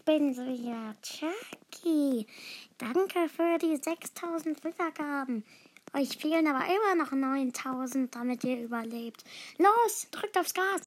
ich bin's wieder, Chucky. Danke für die 6000 Wiedergaben. Euch fehlen aber immer noch 9000, damit ihr überlebt. Los, drückt aufs Gas.